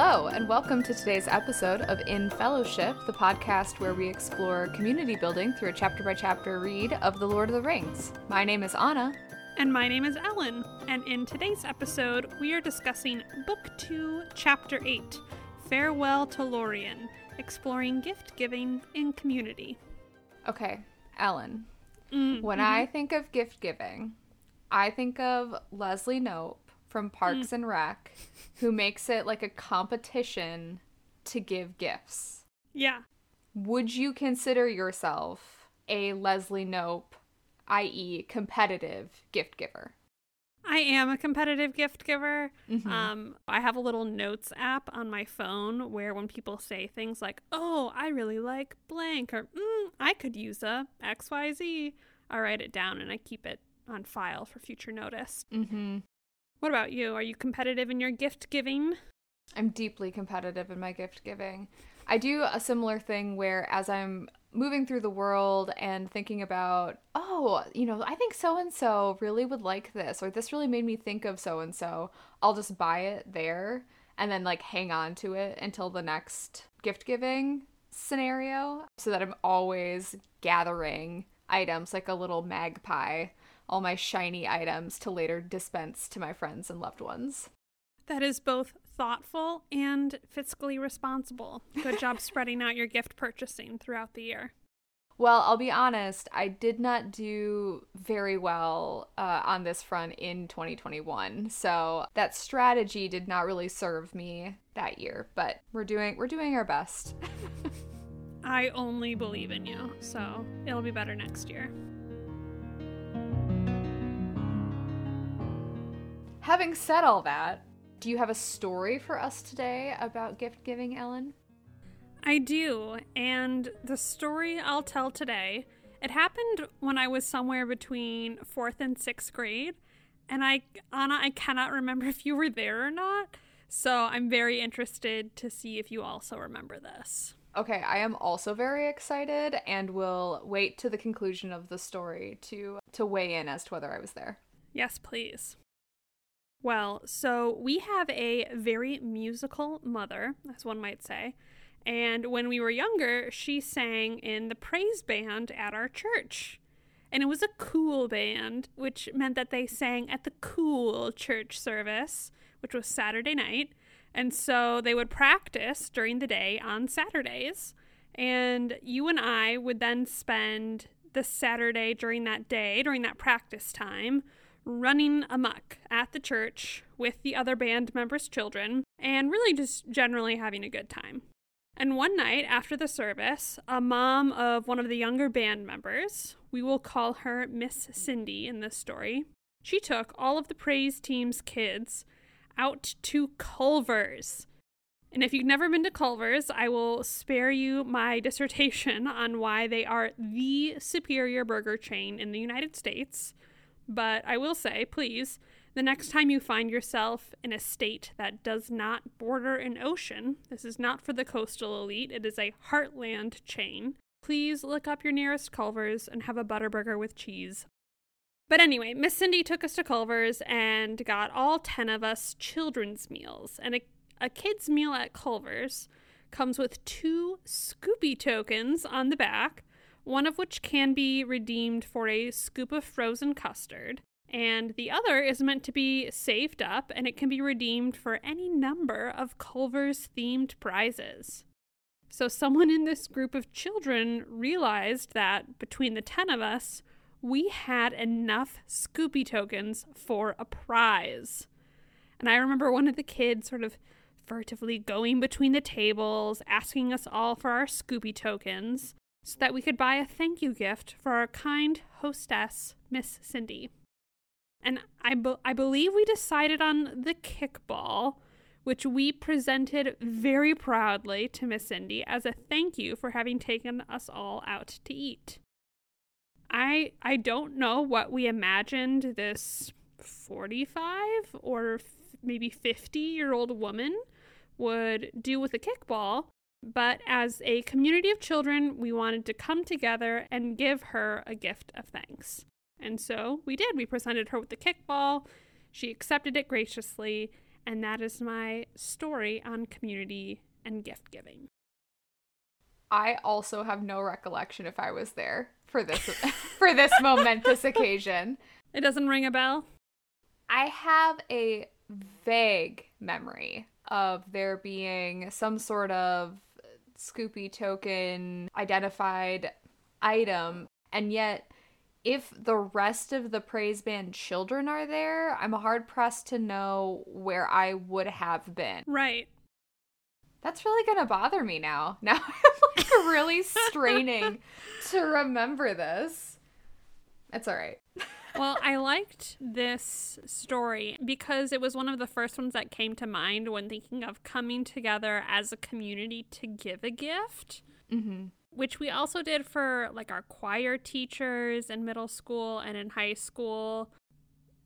Hello, and welcome to today's episode of In Fellowship, the podcast where we explore community building through a chapter by chapter read of The Lord of the Rings. My name is Anna. And my name is Ellen. And in today's episode, we are discussing Book 2, Chapter 8 Farewell to Lorien, exploring gift giving in community. Okay, Ellen. Mm, When mhm. I think of gift giving, I think of Leslie Knope from Parks and Rec, who makes it like a competition to give gifts. Yeah. Would you consider yourself a Leslie Knope, i.e., competitive gift giver? I am a competitive gift giver. Mhm. Um, I have a little notes app on my phone where when people say things like, oh, I really like blank, or mm, I could use a XYZ, I write it down and I keep it on file for future notice. Mm-hmm. What about you? Are you competitive in your gift giving? I'm deeply competitive in my gift giving. I do a similar thing where as I'm moving through the world and thinking about, oh, you know, I think so and so really would like this, or this really made me think of so and so, I'll just buy it there and then like hang on to it until the next gift giving scenario so that I'm always gathering items like a little magpie, all my shiny items to later dispense to my friends and loved ones. That is both thoughtful and fiscally responsible. Good job spreading out your gift purchasing throughout the year. Well, I'll be honest, I did not do very well uh, on this front in 2021. So that strategy did not really serve me that year, but we're doing we're doing our best. I only believe in you, so it'll be better next year. Having said all that, do you have a story for us today about gift giving, Ellen? I do, and the story I'll tell today, it happened when I was somewhere between 4th and 6th grade, and I Anna, I cannot remember if you were there or not. So I'm very interested to see if you also remember this. Okay, I am also very excited and will wait to the conclusion of the story to to weigh in as to whether I was there. Yes, please. Well, so we have a very musical mother, as one might say. And when we were younger, she sang in the praise band at our church. And it was a cool band, which meant that they sang at the cool church service, which was Saturday night. And so they would practice during the day on Saturdays. And you and I would then spend the Saturday during that day, during that practice time, running amok at the church with the other band members' children and really just generally having a good time. And one night after the service, a mom of one of the younger band members, we will call her Miss Cindy in this story, she took all of the praise team's kids out to Culver's. And if you've never been to Culver's, I will spare you my dissertation on why they are the superior burger chain in the United States. But I will say, please, the next time you find yourself in a state that does not border an ocean, this is not for the coastal elite, it is a heartland chain, please look up your nearest Culver's and have a Butterburger with cheese. But anyway, Miss Cindy took us to Culver's and got all 10 of us children's meals. And a, a kid's meal at Culver's comes with two Scoopy tokens on the back, one of which can be redeemed for a scoop of frozen custard, and the other is meant to be saved up and it can be redeemed for any number of Culver's themed prizes. So, someone in this group of children realized that between the 10 of us, we had enough Scoopy tokens for a prize. And I remember one of the kids sort of furtively going between the tables, asking us all for our Scoopy tokens so that we could buy a thank you gift for our kind hostess, Miss Cindy. And I, be- I believe we decided on the kickball, which we presented very proudly to Miss Cindy as a thank you for having taken us all out to eat. I I don't know what we imagined this 45 or f- maybe 50 year old woman would do with a kickball, but as a community of children, we wanted to come together and give her a gift of thanks. And so we did. We presented her with the kickball. She accepted it graciously, And that is my story on community and gift giving. I also have no recollection if I was there for this for this momentous occasion. It doesn't ring a bell. I have a vague memory of there being some sort of Scoopy token identified item, and yet if the rest of the praise band children are there, I'm hard pressed to know where I would have been. Right. That's really gonna bother me now. Now I'm like really straining to remember this. It's all right. well, I liked this story because it was one of the first ones that came to mind when thinking of coming together as a community to give a gift. Mm-hmm. Which we also did for like our choir teachers in middle school and in high school.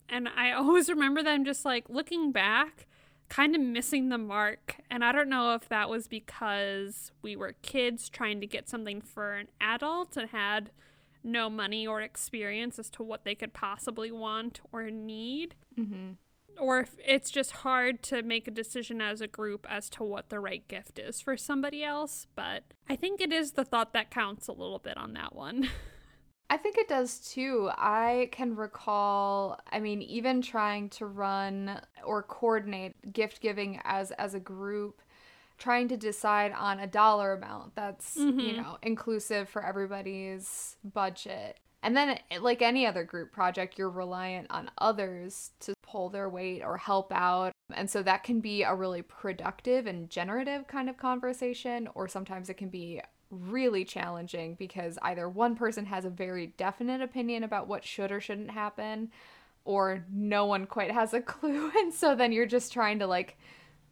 And I always remember them just like looking back, kind of missing the mark. And I don't know if that was because we were kids trying to get something for an adult and had no money or experience as to what they could possibly want or need. Mm-hmm. Or if it's just hard to make a decision as a group as to what the right gift is for somebody else. But I think it is the thought that counts a little bit on that one. I think it does too. I can recall, I mean, even trying to run or coordinate gift giving as as a group trying to decide on a dollar amount that's, mm-hmm. you know, inclusive for everybody's budget. And then, like any other group project, you're reliant on others to pull their weight or help out. And so that can be a really productive and generative kind of conversation, or sometimes it can be really challenging because either one person has a very definite opinion about what should or shouldn't happen, or no one quite has a clue. And so then you're just trying to like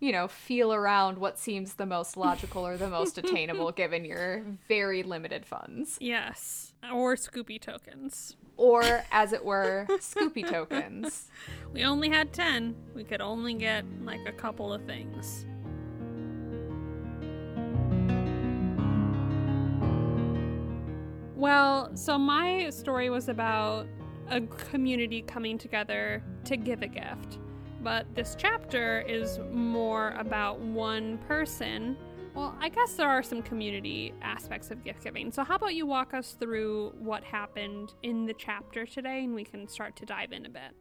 you know, feel around what seems the most logical or the most attainable given your very limited funds. Yes. Or Scoopy tokens. Or, as it were, Scoopy tokens. We only had 10. We could only get like a couple of things. Well, so my story was about a community coming together to give a gift. But this chapter is more about one person. Well, I guess there are some community aspects of gift giving. So, how about you walk us through what happened in the chapter today and we can start to dive in a bit?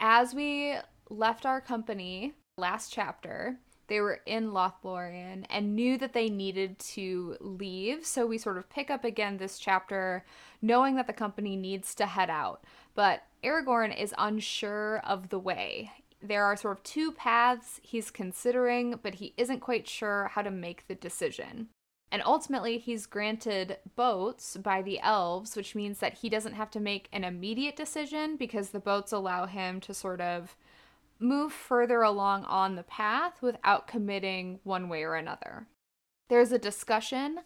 As we left our company last chapter, they were in Lothlorien and knew that they needed to leave. So we sort of pick up again this chapter knowing that the company needs to head out. But Aragorn is unsure of the way there are sort of two paths he's considering, but he isn't quite sure how to make the decision. And ultimately, he's granted boats by the elves, which means that he doesn't have to make an immediate decision because the boats allow him to sort of move further along on the path without committing one way or another. There's a discussion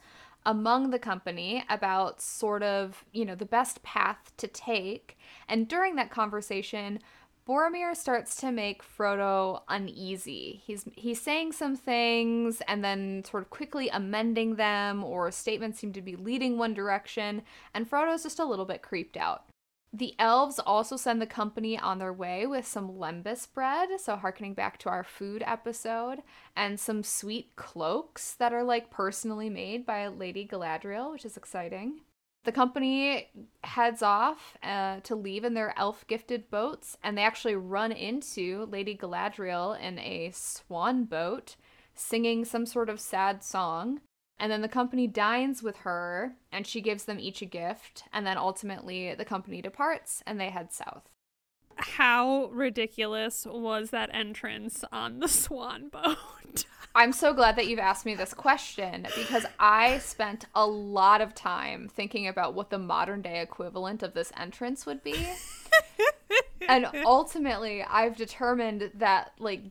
among the company about sort of, you know, the best path to take. And during that conversation, Boromir starts to make Frodo uneasy. He's he's saying some things and then sort of quickly amending them, or statements seem to be leading one direction, and Frodo's just a little bit creeped out. The elves also send the company on their way with some lembas bread, so harkening back to our food episode, and some sweet cloaks that are like personally made by Lady Galadriel, which is exciting. The company heads off uh, to leave in their elf gifted boats, and they actually run into Lady Galadriel in a swan boat singing some sort of sad song. And then the company dines with her, and she gives them each a gift. And then ultimately, the company departs and they head south. How ridiculous was that entrance on the swan boat? I'm so glad that you've asked me this question because I spent a lot of time thinking about what the modern day equivalent of this entrance would be. and ultimately, I've determined that, like,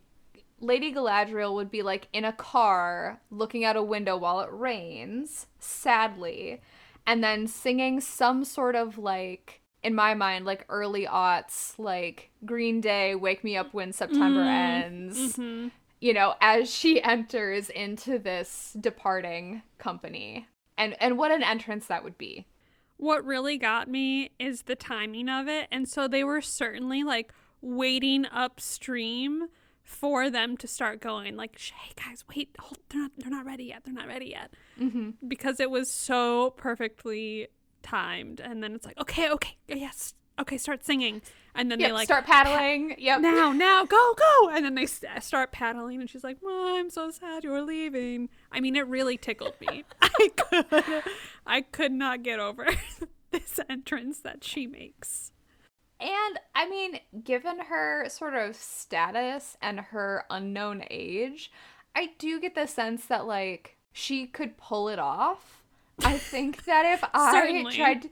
Lady Galadriel would be, like, in a car looking out a window while it rains, sadly, and then singing some sort of, like, in my mind, like early aughts, like Green Day, Wake Me Up When September mm, Ends, mm-hmm you know, as she enters into this departing company. And and what an entrance that would be. What really got me is the timing of it. And so they were certainly like waiting upstream for them to start going like hey guys wait hold, they're not they're not ready yet they're not ready yet Mm-hmm. because it was so perfectly timed and then it's like okay okay yes okay start singing and then Yep, they like start paddling. Yep. now now go go and then they st- start paddling and she's like "Mom, i'm so sad you're leaving i mean it really tickled me i could i could not get over this entrance that she makes And I mean, given her sort of status and her unknown age, I do get the sense that like she could pull it off. I think that if I tried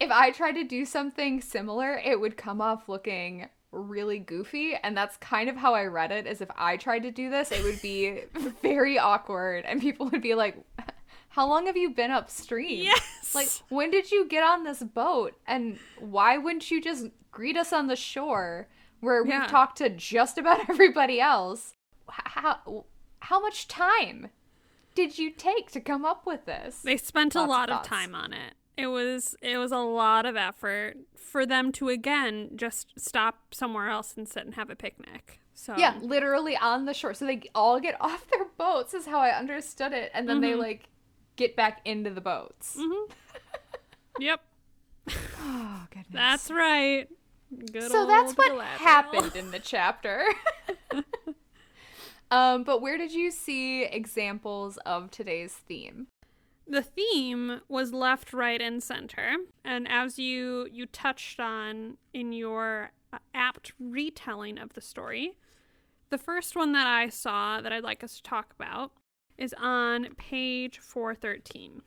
if I tried to do something similar, it would come off looking really goofy and that's kind of how I read it is if I tried to do this, it would be very awkward and people would be like how long have you been upstream? yes Like, when did you get on this boat? And why wouldn't you just greet us on the shore where Yeah. we've talked to just about everybody else? How, how much time did you take to come up with this? They spent a Lots lot of thoughts. time on it. It was it was a lot of effort for them to again just stop somewhere else and sit and have a picnic. So Yeah, literally on the shore. So they all get off their boats, is how I understood it. And then they, Mhm. like, get back into the boats. Mhm. yep, Oh, goodness. that's right. Good so that's what Galadriel. happened in the chapter. um, but where did you see examples of today's theme? The theme was left, right, and center, and as you you touched on in your uh, apt retelling of the story, the first one that I saw that I'd like us to talk about is on page 413.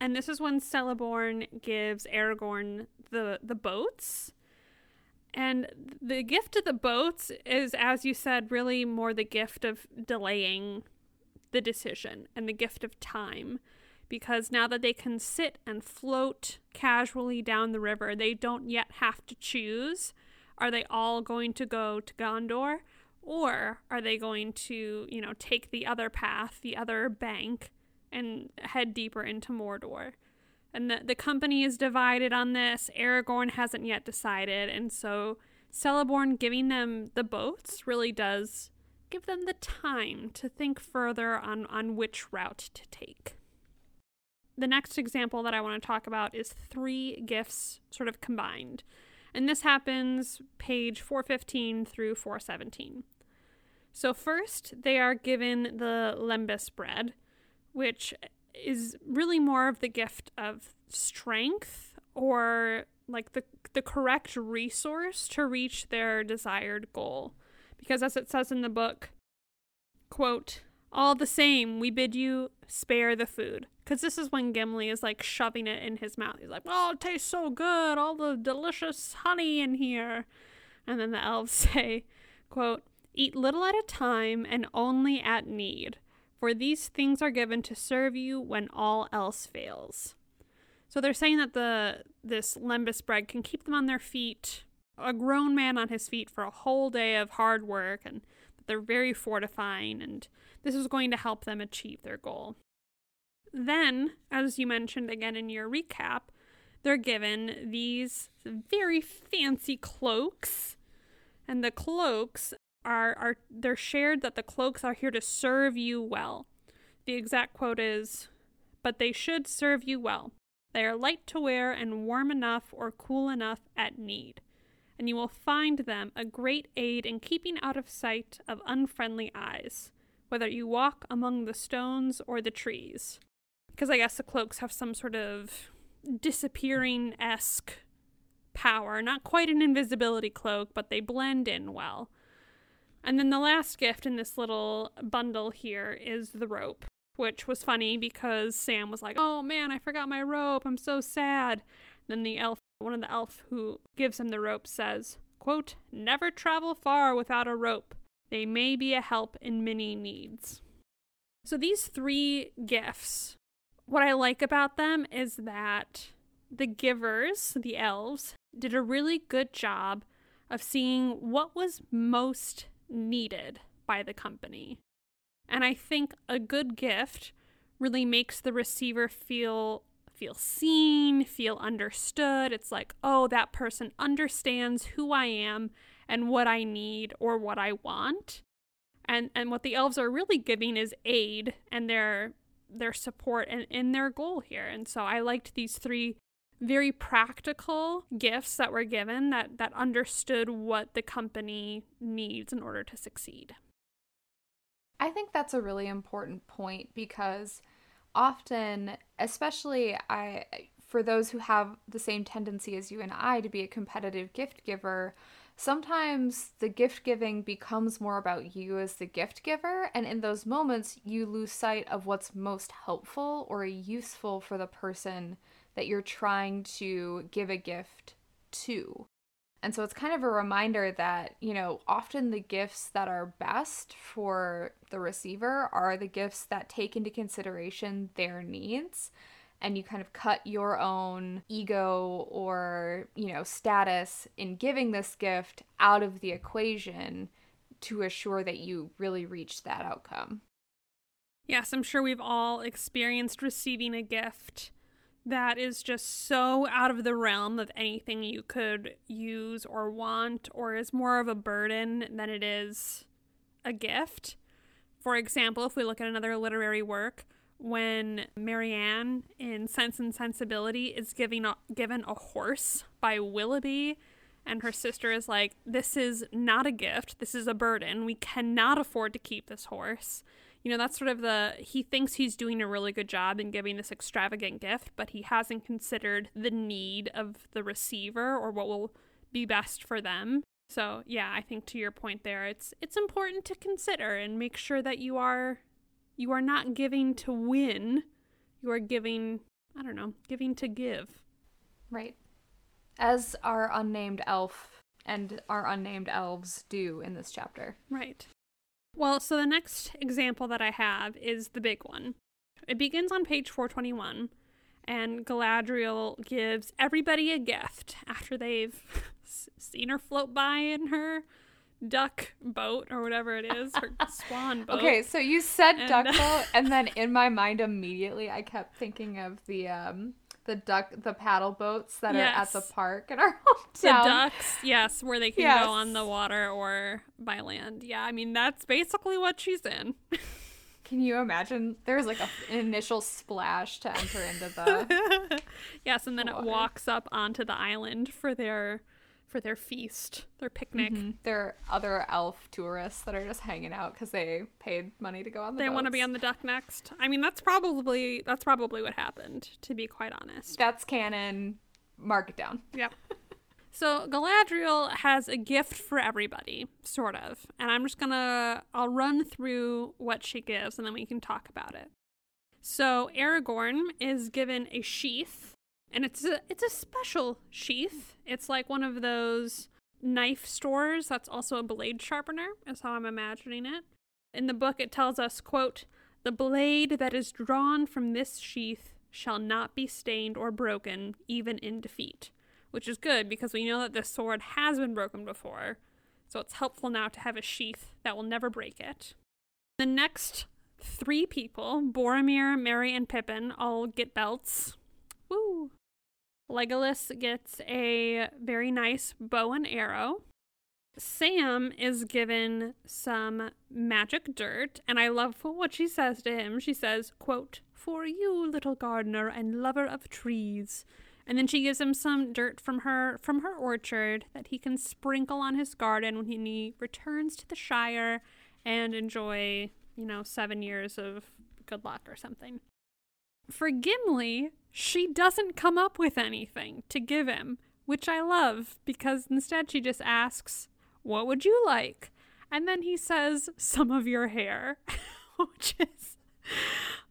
And this is when Celeborn gives Aragorn the the boats. And the gift of the boats is as you said really more the gift of delaying the decision and the gift of time because now that they can sit and float casually down the river, they don't yet have to choose are they all going to go to Gondor or are they going to, you know, take the other path, the other bank and head deeper into Mordor? And the, the company is divided on this. Aragorn hasn't yet decided. And so Celeborn giving them the boats really does give them the time to think further on, on which route to take. The next example that I want to talk about is three gifts sort of combined. And this happens page 415 through 417. So, first, they are given the lembas bread, which is really more of the gift of strength or like the, the correct resource to reach their desired goal. Because, as it says in the book, quote, all the same, we bid you spare the food. Because this is when Gimli is like shoving it in his mouth. He's like, oh, it tastes so good. All the delicious honey in here. And then the elves say, quote, eat little at a time and only at need. For these things are given to serve you when all else fails. So they're saying that the this lembas bread can keep them on their feet, a grown man on his feet for a whole day of hard work, and they're very fortifying, and this is going to help them achieve their goal. Then, as you mentioned again in your recap, they're given these very fancy cloaks, and the cloaks are are they're shared that the cloaks are here to serve you well. The exact quote is, "But they should serve you well. They are light to wear and warm enough or cool enough at need, and you will find them a great aid in keeping out of sight of unfriendly eyes, whether you walk among the stones or the trees." Because I guess the cloaks have some sort of disappearing esque power. Not quite an invisibility cloak, but they blend in well. And then the last gift in this little bundle here is the rope, which was funny because Sam was like, "Oh man, I forgot my rope. I'm so sad." Then the elf, one of the elf who gives him the rope says, "Quote: Never travel far without a rope. They may be a help in many needs." So these three gifts, what I like about them is that the givers, the elves, did a really good job of seeing what was most needed by the company. And I think a good gift really makes the receiver feel feel seen, feel understood. It's like, "Oh, that person understands who I am and what I need or what I want." And and what the elves are really giving is aid and their their support and in their goal here. And so I liked these three very practical gifts that were given that that understood what the company needs in order to succeed. I think that's a really important point because often, especially I for those who have the same tendency as you and I to be a competitive gift giver, sometimes the gift giving becomes more about you as the gift giver and in those moments you lose sight of what's most helpful or useful for the person that you're trying to give a gift to. And so it's kind of a reminder that, you know, often the gifts that are best for the receiver are the gifts that take into consideration their needs and you kind of cut your own ego or, you know, status in giving this gift out of the equation to assure that you really reach that outcome. Yes, I'm sure we've all experienced receiving a gift that is just so out of the realm of anything you could use or want, or is more of a burden than it is a gift. For example, if we look at another literary work, when Marianne in Sense and Sensibility is giving a, given a horse by Willoughby, and her sister is like, This is not a gift, this is a burden. We cannot afford to keep this horse you know, that's sort of the he thinks he's doing a really good job in giving this extravagant gift, but he hasn't considered the need of the receiver or what will be best for them. So, yeah, I think to your point there, it's it's important to consider and make sure that you are you are not giving to win. You are giving, I don't know, giving to give. Right. As our unnamed elf and our unnamed elves do in this chapter. Right. Well, so the next example that I have is the big one. It begins on page 421, and Galadriel gives everybody a gift after they've seen her float by in her duck boat or whatever it is, her swan boat. Okay, so you said and, duck boat, and then in my mind immediately I kept thinking of the um the duck the paddle boats that yes. are at the park in our hometown. The ducks, yes, where they can yes. go on the water or by land. Yeah, I mean that's basically what she's in. Can you imagine? There's like a, an initial splash to enter into the. yes, and then water. it walks up onto the island for their for their feast, their picnic. Mm-hmm. There are other elf tourists that are just hanging out because they paid money to go on the. They want to be on the duck next. I mean, that's probably that's probably what happened. To be quite honest, that's canon. Mark it down. Yep. So Galadriel has a gift for everybody, sort of, and I'm just gonna I'll run through what she gives, and then we can talk about it. So Aragorn is given a sheath and it's a it's a special sheath. It's like one of those knife stores that's also a blade sharpener. Is how I'm imagining it. In the book, it tells us, "quote The blade that is drawn from this sheath shall not be stained or broken, even in defeat." Which is good because we know that this sword has been broken before, so it's helpful now to have a sheath that will never break it. The next three people, Boromir, Merry, and Pippin, all get belts. Legolas gets a very nice bow and arrow. Sam is given some magic dirt, and I love what she says to him. She says, quote, For you, little gardener and lover of trees. And then she gives him some dirt from her from her orchard that he can sprinkle on his garden when he returns to the Shire and enjoy, you know, seven years of good luck or something. For Gimli, she doesn't come up with anything to give him, which I love because instead she just asks, What would you like? And then he says, Some of your hair, which is.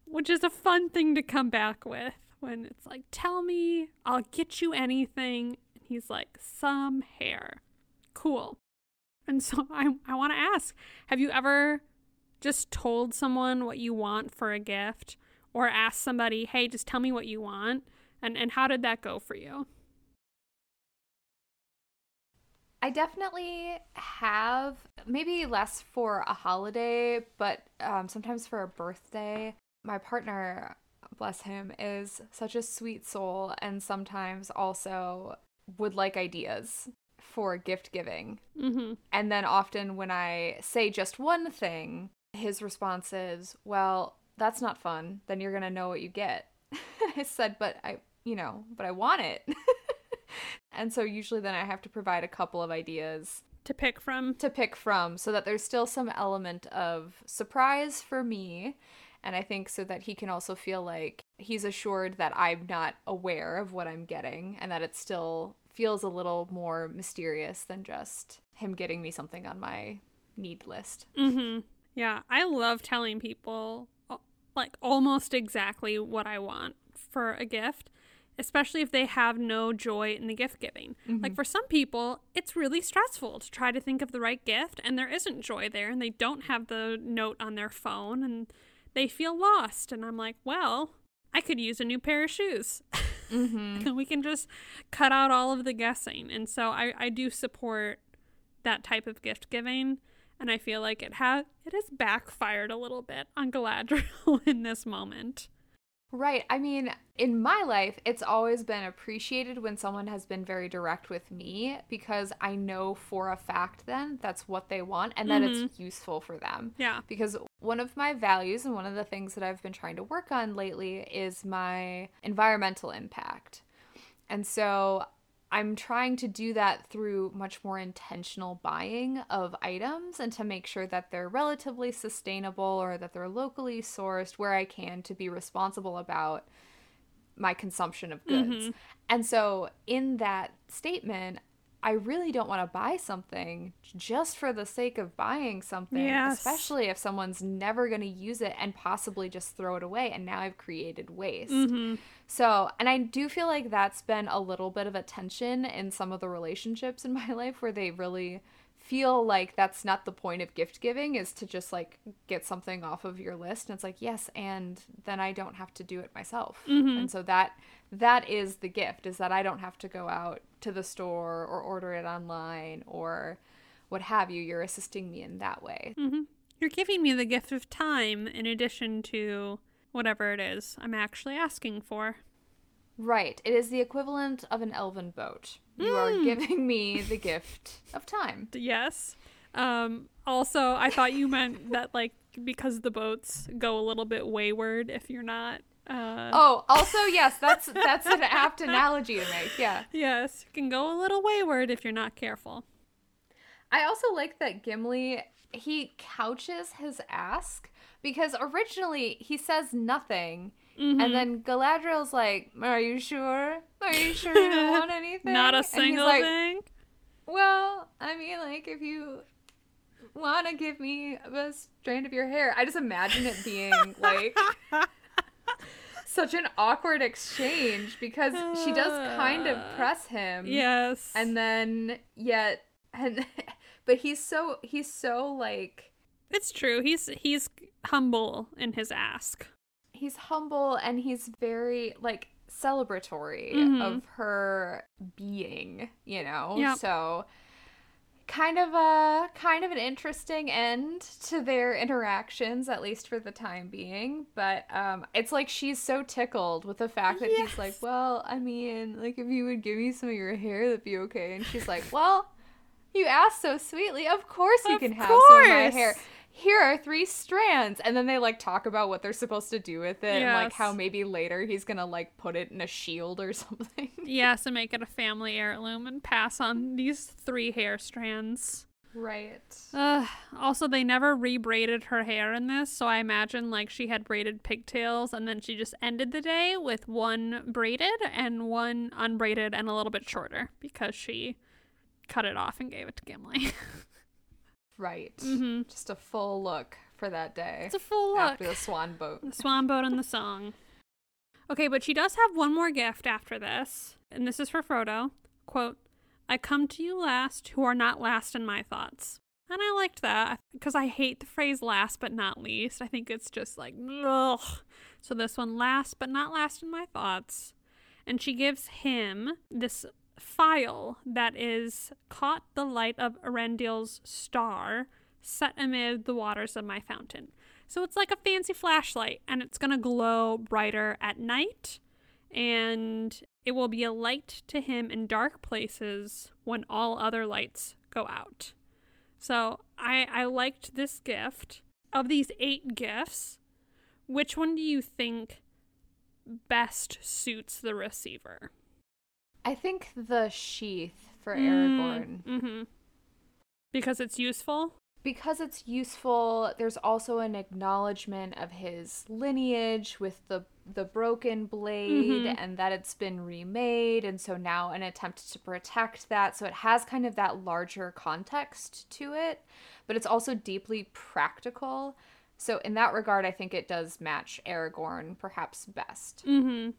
Which is a fun thing to come back with when it's like, tell me, I'll get you anything. And he's like, some hair. Cool. And so I, I want to ask have you ever just told someone what you want for a gift or ask somebody, hey, just tell me what you want? And, and how did that go for you? I definitely have, maybe less for a holiday, but um, sometimes for a birthday. My partner, bless him, is such a sweet soul and sometimes also would like ideas for gift giving. Mm-hmm. And then often when I say just one thing, his response is, Well, that's not fun. Then you're going to know what you get. I said, But I, you know, but I want it. and so usually then I have to provide a couple of ideas To pick from. to pick from so that there's still some element of surprise for me. And I think so that he can also feel like he's assured that I'm not aware of what I'm getting and that it still feels a little more mysterious than just him getting me something on my need list. Mm-hmm. Yeah, I love telling people like almost exactly what I want for a gift, especially if they have no joy in the gift giving. Like for some people, it's really stressful to try to think of the right gift and there isn't joy there and they don't have the note on their phone and they feel lost. And I'm like, well, I could use a new pair of shoes. Mm-hmm. we can just cut out all of the guessing. And so I, I do support that type of gift giving. And I feel like it has it has backfired a little bit on Galadriel in this moment. Right. I mean, in my life, it's always been appreciated when someone has been very direct with me because I know for a fact then that's what they want and that it's mm-hmm. useful for them. Yeah. Because one of my values and one of the things that I've been trying to work on lately is my environmental impact. And so I'm trying to do that through much more intentional buying of items and to make sure that they're relatively sustainable or that they're locally sourced where I can to be responsible about my consumption of goods. Mm-hmm. And so in that statement, I really don't want to buy something just for the sake of buying something, Yes. especially if someone's never going to use it and possibly just throw it away. And now I've created waste. Mm-hmm. So, and I do feel like that's been a little bit of a tension in some of the relationships in my life where they really feel like that's not the point of gift giving is to just like get something off of your list and it's like yes and then I don't have to do it myself. And so that that is the gift is that I don't have to go out to the store or order it online or what have you. You're assisting me in that way. Mm-hmm. You're giving me the gift of time in addition to whatever it is I'm actually asking for. Right. It is the equivalent of an elven boat. You are Mm. giving me the gift of time. Yes. Um, also, I thought you meant that like because the boats go a little bit wayward if you're not. Uh, Oh, also yes, that's that's an apt analogy to make. Yeah. Yes, can go a little wayward if you're not careful. I also like that Gimli he couches his ask because originally he says nothing. Mm-hmm. And then Galadriel's like, "Are you sure? Are you sure you don't want anything?" Not a And he's single like, thing. Well, I mean, like if you want to give me a strand of your hair, I just imagine it being like such an awkward exchange because she does kind of press him. Yes. And then yet and but he's so he's so like it's true. He's he's humble in his ask. He's humble and he's very like celebratory Mhm. of her being, you know. Yep. So kind of a kind of an interesting end to their interactions at least for the time being but um it's like she's so tickled with the fact that he's like well i mean like if you would give me some of your hair that'd be okay and she's like well you asked so sweetly of course you Of can have some of my hair course. Here are three strands. And then they like talk about what they're supposed to do with it and like how maybe later he's gonna like put it in a shield or something. Yes, and make it a family heirloom and pass on these three hair strands. right. Uh, also, they never rebraided her hair in this, so I imagine like she had braided pigtails and then she just ended the day with one braided and one unbraided and a little bit shorter because she cut it off and gave it to Gimli. right hmm just a full look for that day It's a full look. after the swan boat The swan boat and the song. Okay, but she does have one more gift after this, and this is for Frodo. Quote, I come to you last who are not last in my thoughts. And I liked that because I hate the phrase last but not least. I think it's just like, ugh. So this one, last but not last in my thoughts. And she gives him this phial that is caught the light of Eärendil's star set amid the waters of my fountain. So it's like a fancy flashlight and it's going to glow brighter at night. And It will be a light to him in dark places when all other lights go out. So I, I liked this gift. Of these eight gifts, which one do you think best suits the receiver? I think the sheath for Aragorn. Mm, hmm Because it's useful? because it's useful there's also an acknowledgement of his lineage with the the broken blade Mhm. and that it's been remade and so now an attempt to protect that so it has kind of that larger context to it but it's also deeply practical so in that regard i think it does match aragorn perhaps best hmm.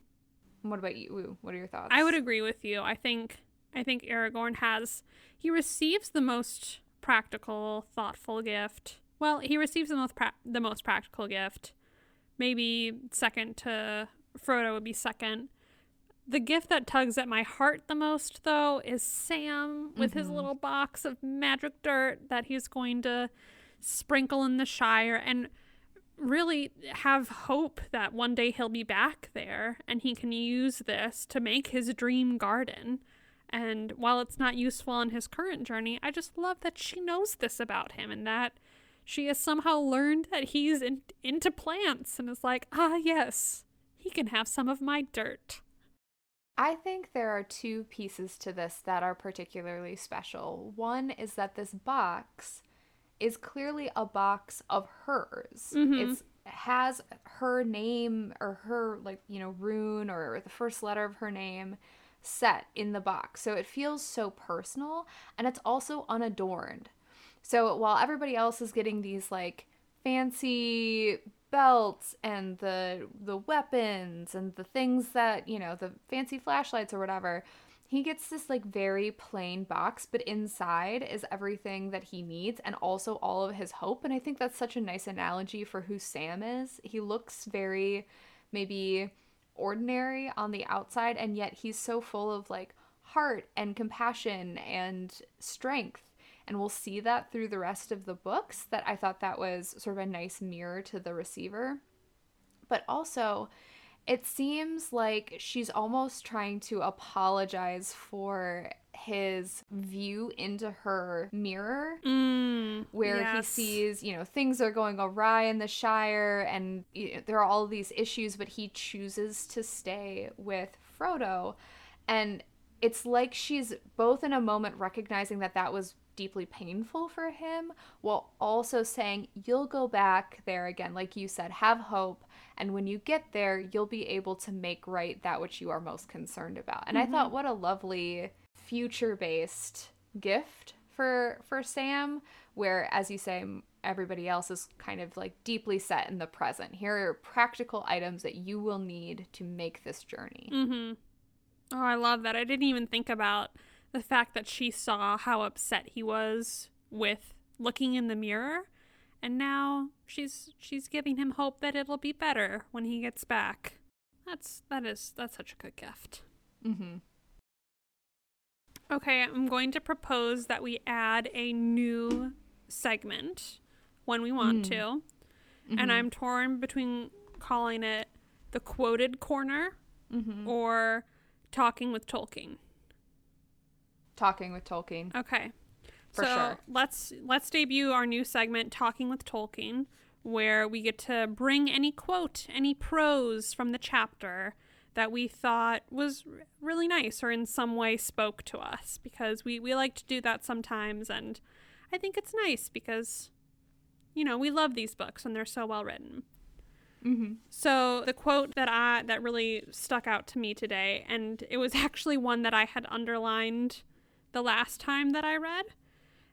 What about you what are your thoughts I would agree with you. I think I think Aragorn has he receives the most practical, thoughtful gift. Well, he receives the most pra- the most practical gift. Maybe second to Frodo would be second. The gift that tugs at my heart the most, though, is Sam with his Mhm. little box of magic dirt that he's going to sprinkle in the Shire and really have hope that one day he'll be back there and he can use this to make his dream garden. And while it's not useful on his current journey, I just love that she knows this about him and that she has somehow learned that he's in- into plants and is like, ah, yes, he can have some of my dirt. I think there are two pieces to this that are particularly special. One is that this box is clearly a box of hers. Mhm. It's has her name or her like, you know, rune or the first letter of her name set in the box. So it feels so personal and it's also unadorned. So while everybody else is getting these like fancy belts and the the weapons and the things that, you know, the fancy flashlights or whatever, he gets this like very plain box, but inside is everything that he needs and also all of his hope. And I think that's such a nice analogy for who Sam is. He looks very maybe ordinary on the outside, and yet he's so full of like heart and compassion and strength. And we'll see that through the rest of the books. That I thought that was sort of a nice mirror to the receiver. But also, it seems like she's almost trying to apologize for his view into her mirror Mm, where yes. he sees, you know, things are going awry in the Shire and you know, there are all these issues, but he chooses to stay with Frodo. And it's like she's both in a moment recognizing that that was deeply painful for him while also saying, You'll go back there again. Like you said, have hope. And when you get there, you'll be able to make right that which you are most concerned about. And I thought, what a lovely future based gift for for Sam where as you say everybody else is kind of like deeply set in the present here are practical items that you will need to make this journey Mm-hmm. Oh, I love that. I didn't even think about the fact that she saw how upset he was with looking in the mirror, and now she's she's giving him hope that it'll be better when he gets back. That's that is that's such a good gift. mm-hmm. Okay, I'm going to propose that we add a new segment when we want Mm. to, Mm-hmm. and I'm torn between calling it the quoted corner mm-hmm. or talking with Tolkien. Talking with tolkien Okay. For so sure. let's let's debut our new segment, Talking with Tolkien, where we get to bring any quote, any prose from the chapter that we thought was really nice or in some way spoke to us because we, we like to do that sometimes and I think it's nice because you know, we love these books and they're so well written. mm-hmm. So the quote that I that really stuck out to me today, and it was actually one that I had underlined the last time that I read,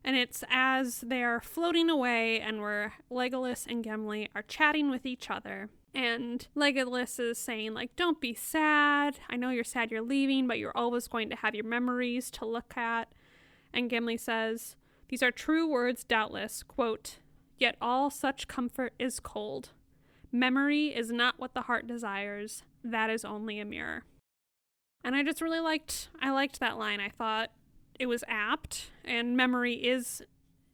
and it's as they are floating away, and where Legolas and Gimli are chatting with each other, and Legolas is saying like, "Don't be sad. I know you're sad you're leaving, but you're always going to have your memories to look at." And Gimli says, "These are true words, doubtless." Quote. Yet all such comfort is cold. Memory is not what the heart desires. That is only a mirror. And I just really liked I liked that line. I thought it was apt and memory is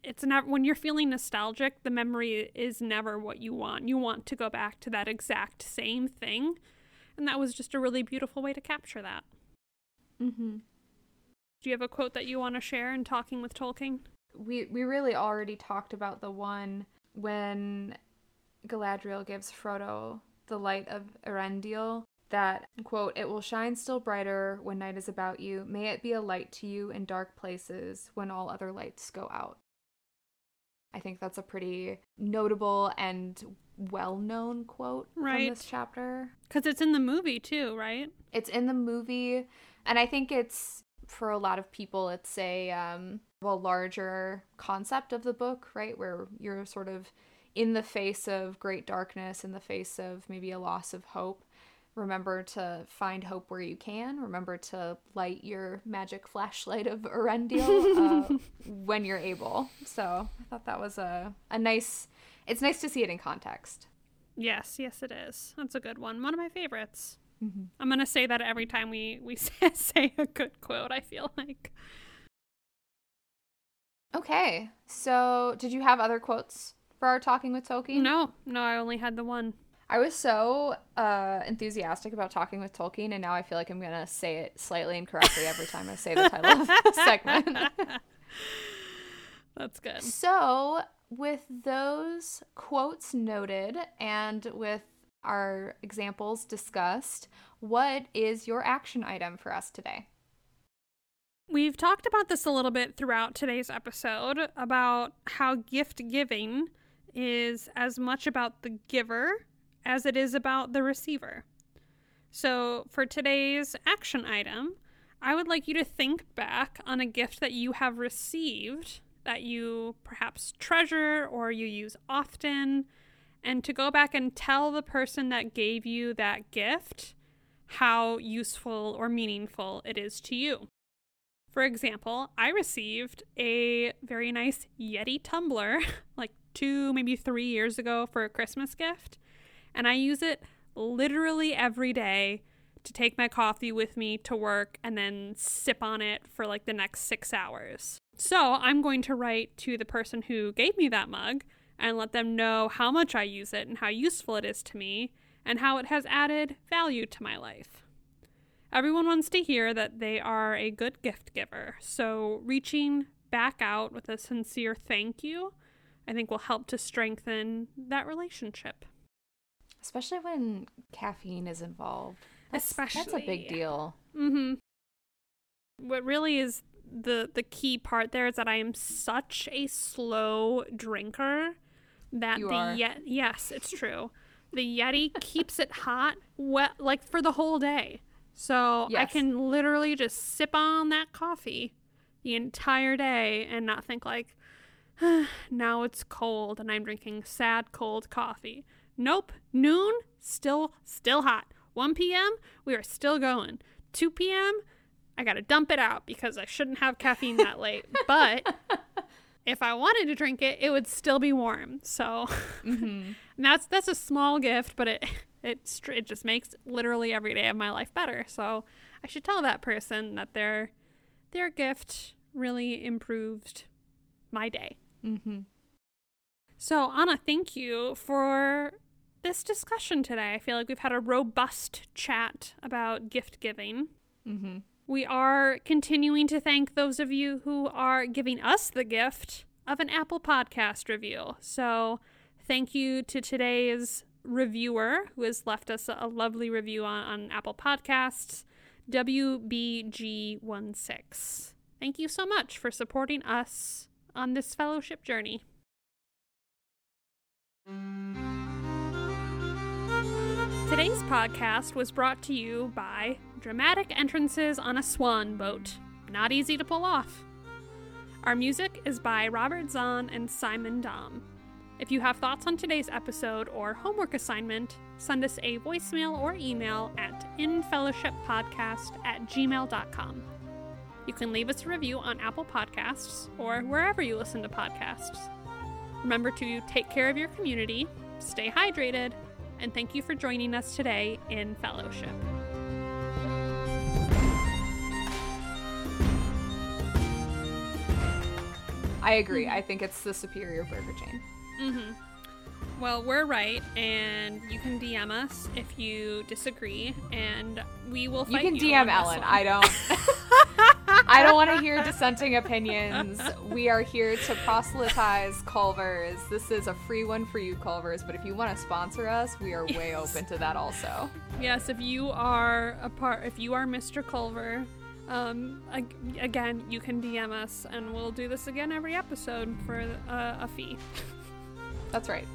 it's never when you're feeling nostalgic, the memory is never what you want. You want to go back to that exact same thing. And that was just a really beautiful way to capture that. Mm-hmm. Do you have a quote that you want to share in talking with Tolkien? We we really already talked about the one when Galadriel gives Frodo the light of Eärendil. That quote, "It will shine still brighter when night is about you. May it be a light to you in dark places when all other lights go out." I think that's a pretty notable and well-known quote Right. from this chapter. Because it's in the movie too, right? It's in the movie, and I think it's for a lot of people, it's a um, a larger concept of the book, right? Where you're sort of in the face of great darkness, in the face of maybe a loss of hope. Remember to find hope where you can. Remember to light your magic flashlight of Eärendil uh, when you're able. So I thought that was a a nice. It's nice to see it in context. Yes, yes, it is. That's a good one. One of my favorites. Mm-hmm. I'm gonna say that every time we we say, a good quote. I feel like. Okay, so did you have other quotes for our talking with Tolkien? No, no, I only had the one. I was so uh, enthusiastic about talking with Tolkien, and now I feel like I'm gonna say it slightly incorrectly every time I say the title of the segment. That's good. so, with those quotes noted, and with our examples discussed, what is your action item for us today? We've talked about this a little bit throughout today's episode about how gift giving is as much about the giver as it is about the receiver. So, for today's action item, I would like you to think back on a gift that you have received that you perhaps treasure or you use often, and to go back and tell the person that gave you that gift how useful or meaningful it is to you. For example, I received a very nice Yeti tumbler like two, maybe three years ago for a Christmas gift. And I use it literally every day to take my coffee with me to work and then sip on it for like the next six hours. So I'm going to write to the person who gave me that mug and let them know how much I use it and how useful it is to me and how it has added value to my life. Everyone wants to hear that they are a good gift giver, so reaching back out with a sincere thank you, I think will help to strengthen that relationship. Especially when caffeine is involved. That's, that's a Especially. big deal. Mm-hmm. What really is the the key part there is that I am such a slow drinker that You the are. Ye- yes, it's true. The Yeti keeps it hot wet like for the whole day. So I can literally just sip on that coffee the entire day and not think like now it's cold and I'm drinking sad cold coffee. Nope. Noon, still still hot. 1 p.m., we are still going. 2 p.m., I got to dump it out because I shouldn't have caffeine that late. But if I wanted to drink it, it would still be warm. So Mm-hmm. that's that's a small gift, but it it str- it just makes literally every day of my life better. So I should tell that person that their their gift really improved my day. Mm-hmm. So, Anna, thank you for this discussion today. I feel like we've had a robust chat about gift giving. Mm-hmm. We are continuing to thank those of you who are giving us the gift of an Apple Podcast review. So, thank you to today's reviewer who has left us a lovely review on, on Apple Podcasts, WBG16. Thank you so much for supporting us on this fellowship journey. Today's podcast was brought to you by Dramatic Entrances on a Swan Boat. Not easy to pull off. Our music is by Robert Zahn and Simon Dom. If you have thoughts on today's episode or homework assignment, send us a voicemail or email at infellowshippodcast at gmail.com. You can leave us a review on Apple Podcasts or wherever you listen to podcasts. Remember to take care of your community, stay hydrated, and thank you for joining us today in fellowship. I agree. I think it's the superior burger chain. Mm-hmm. Well, we're right, and you can DM us if you disagree, and we will. You can DM Ellen. I don't. I don't want to hear dissenting opinions. We are here to proselytize Culver's. This is a free one for you, Culver's. But if you want to sponsor us, we are way Yes. open to that also. Yes, if you are a part, if you are Mr. Culver, um, again, you can DM us, and we'll do this again every episode for uh, a fee. That's right.